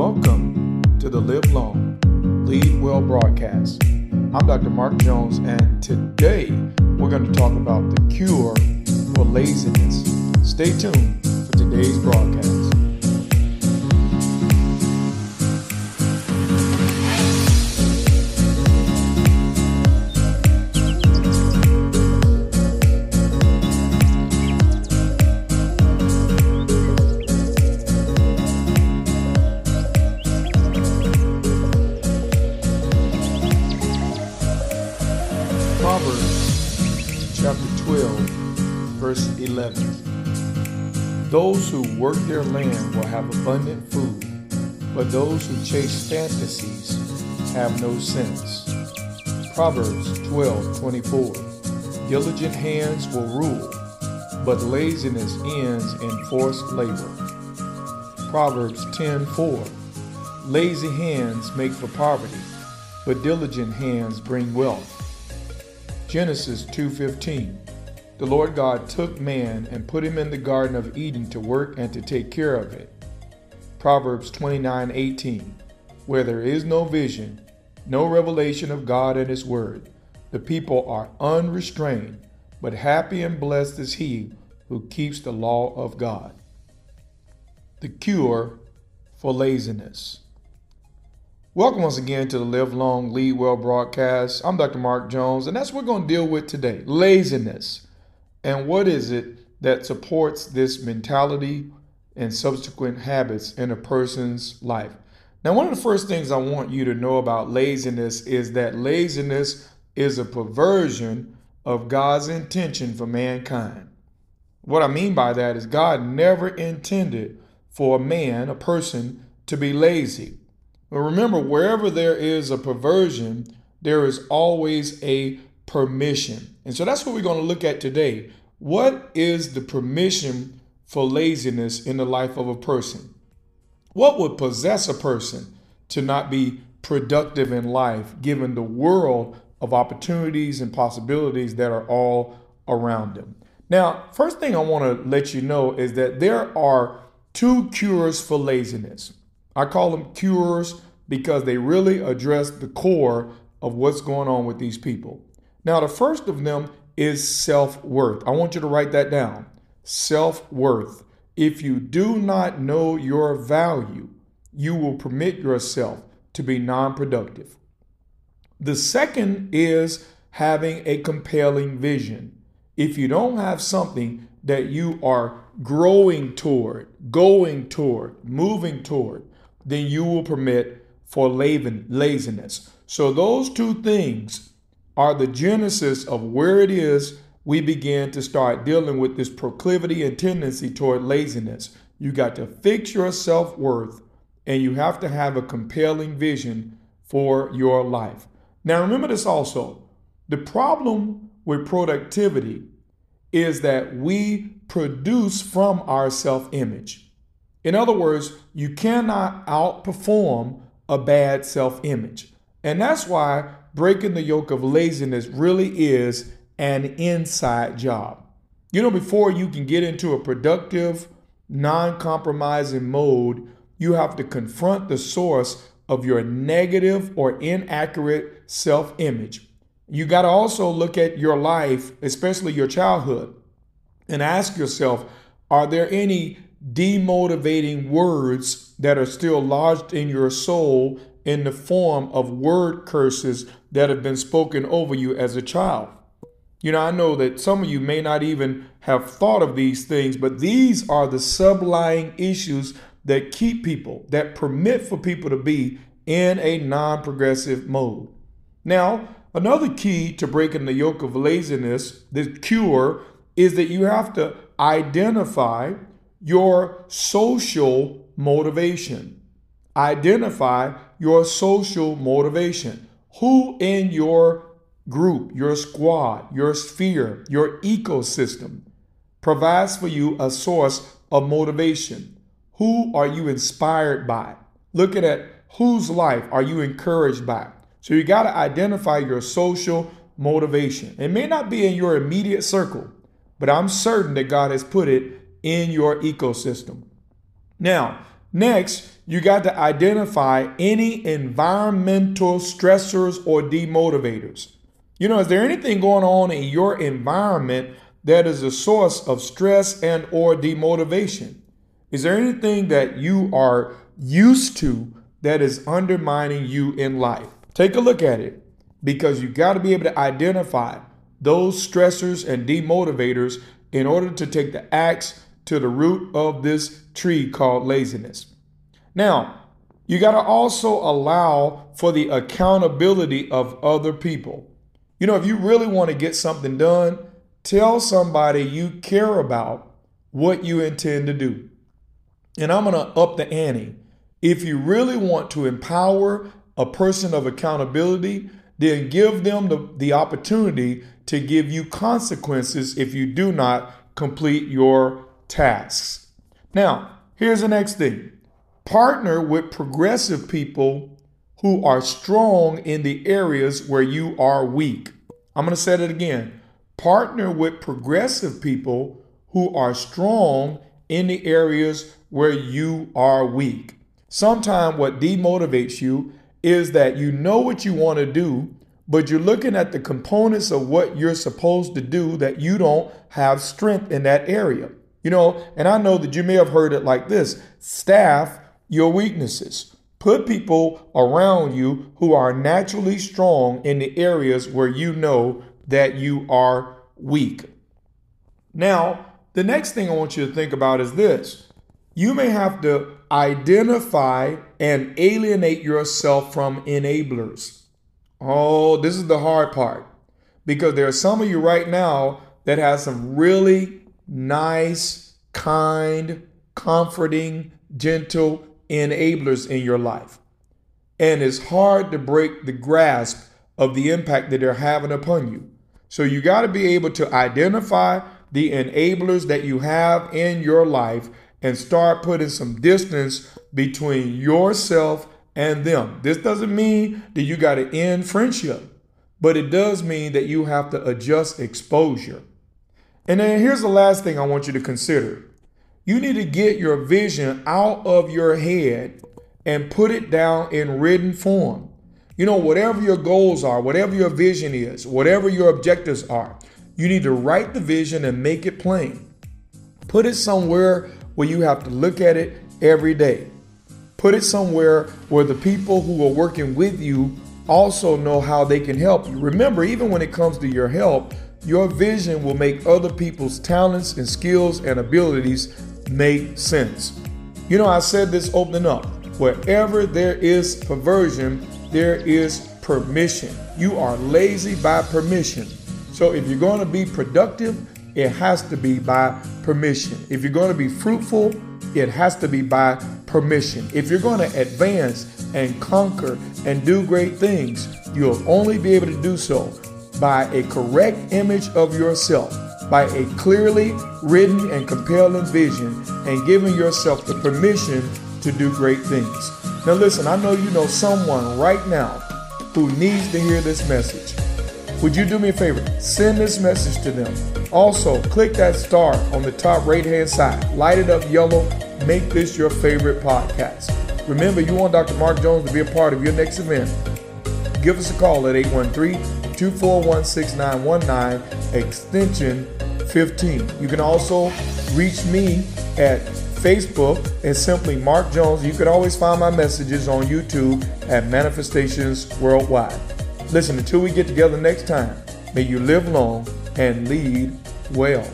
Welcome to the Live Long, Lead Well broadcast. I'm Dr. Mark Jones, and today we're going to talk about the cure for laziness. Stay tuned for today's broadcast. Proverbs chapter 12, verse 11. Those who work their land will have abundant food, but those who chase fantasies have no sense. Proverbs 12, 24. Diligent hands will rule, but laziness ends in forced labor. Proverbs 10, 4. Lazy hands make for poverty, but diligent hands bring wealth. Genesis 2:15. The Lord God took man and put him in the garden of Eden to work and to take care of it. Proverbs 29:18. Where there is no vision, no revelation of God and his word, the people are unrestrained, but happy and blessed is he who keeps the law of God. The cure for laziness. Welcome once again to the Live Long, Lead Well broadcast. I'm Dr. Mark Jones, and that's what we're going to deal with today laziness. And what is it that supports this mentality and subsequent habits in a person's life? Now, one of the first things I want you to know about laziness is that laziness is a perversion of God's intention for mankind. What I mean by that is God never intended for a man, a person, to be lazy. But remember, mm-hmm. wherever there is a perversion, there is always a permission. And so that's what we're going to look at today. What is the permission for laziness in the life of a person? What would possess a person to not be productive in life given the world of opportunities and possibilities that are all around them? Now, first thing I want to let you know is that there are two cures for laziness. I call them cures because they really address the core of what's going on with these people. Now, the first of them is self worth. I want you to write that down. Self worth. If you do not know your value, you will permit yourself to be non productive. The second is having a compelling vision. If you don't have something that you are growing toward, going toward, moving toward, then you will permit for laziness. So, those two things are the genesis of where it is we begin to start dealing with this proclivity and tendency toward laziness. You got to fix your self worth and you have to have a compelling vision for your life. Now, remember this also the problem with productivity is that we produce from our self image. In other words, you cannot outperform a bad self image. And that's why breaking the yoke of laziness really is an inside job. You know, before you can get into a productive, non compromising mode, you have to confront the source of your negative or inaccurate self image. You got to also look at your life, especially your childhood, and ask yourself are there any demotivating words that are still lodged in your soul in the form of word curses that have been spoken over you as a child. You know, I know that some of you may not even have thought of these things, but these are the sublying issues that keep people, that permit for people to be in a non progressive mode. Now, another key to breaking the yoke of laziness, the cure, is that you have to identify your social motivation. Identify your social motivation. Who in your group, your squad, your sphere, your ecosystem provides for you a source of motivation? Who are you inspired by? Looking at whose life are you encouraged by? So you got to identify your social motivation. It may not be in your immediate circle, but I'm certain that God has put it in your ecosystem. Now, Next, you got to identify any environmental stressors or demotivators. You know, is there anything going on in your environment that is a source of stress and or demotivation? Is there anything that you are used to that is undermining you in life? Take a look at it because you got to be able to identify those stressors and demotivators in order to take the axe to the root of this tree called laziness. Now, you got to also allow for the accountability of other people. You know, if you really want to get something done, tell somebody you care about what you intend to do. And I'm going to up the ante. If you really want to empower a person of accountability, then give them the, the opportunity to give you consequences if you do not complete your tasks. Now, here's the next thing partner with progressive people who are strong in the areas where you are weak. I'm going to say it again. Partner with progressive people who are strong in the areas where you are weak. Sometimes what demotivates you is that you know what you want to do, but you're looking at the components of what you're supposed to do that you don't have strength in that area. You know, and I know that you may have heard it like this staff your weaknesses. Put people around you who are naturally strong in the areas where you know that you are weak. Now, the next thing I want you to think about is this you may have to identify and alienate yourself from enablers. Oh, this is the hard part because there are some of you right now that have some really nice, kind, comforting, gentle enablers in your life. And it's hard to break the grasp of the impact that they're having upon you. So you got to be able to identify the enablers that you have in your life and start putting some distance between yourself and them. This doesn't mean that you got to end friendship, but it does mean that you have to adjust exposure. And then here's the last thing I want you to consider you need to get your vision out of your head and put it down in written form. You know, whatever your goals are, whatever your vision is, whatever your objectives are, you need to write the vision and make it plain. Put it somewhere where you have to look at it every day. Put it somewhere where the people who are working with you also know how they can help you. Remember, even when it comes to your help, your vision will make other people's talents and skills and abilities make sense. You know, I said this opening up. Wherever there is perversion, there is permission. You are lazy by permission. So if you're going to be productive, it has to be by permission. If you're going to be fruitful, it has to be by permission. If you're going to advance and conquer and do great things, you'll only be able to do so by a correct image of yourself, by a clearly written and compelling vision, and giving yourself the permission to do great things. Now, listen, I know you know someone right now who needs to hear this message. Would you do me a favor? Send this message to them. Also, click that star on the top right hand side, light it up yellow, make this your favorite podcast. Remember, you want Dr. Mark Jones to be a part of your next event. Give us a call at 813 241 6919, extension 15. You can also reach me at Facebook and simply Mark Jones. You can always find my messages on YouTube at Manifestations Worldwide. Listen, until we get together next time, may you live long and lead well.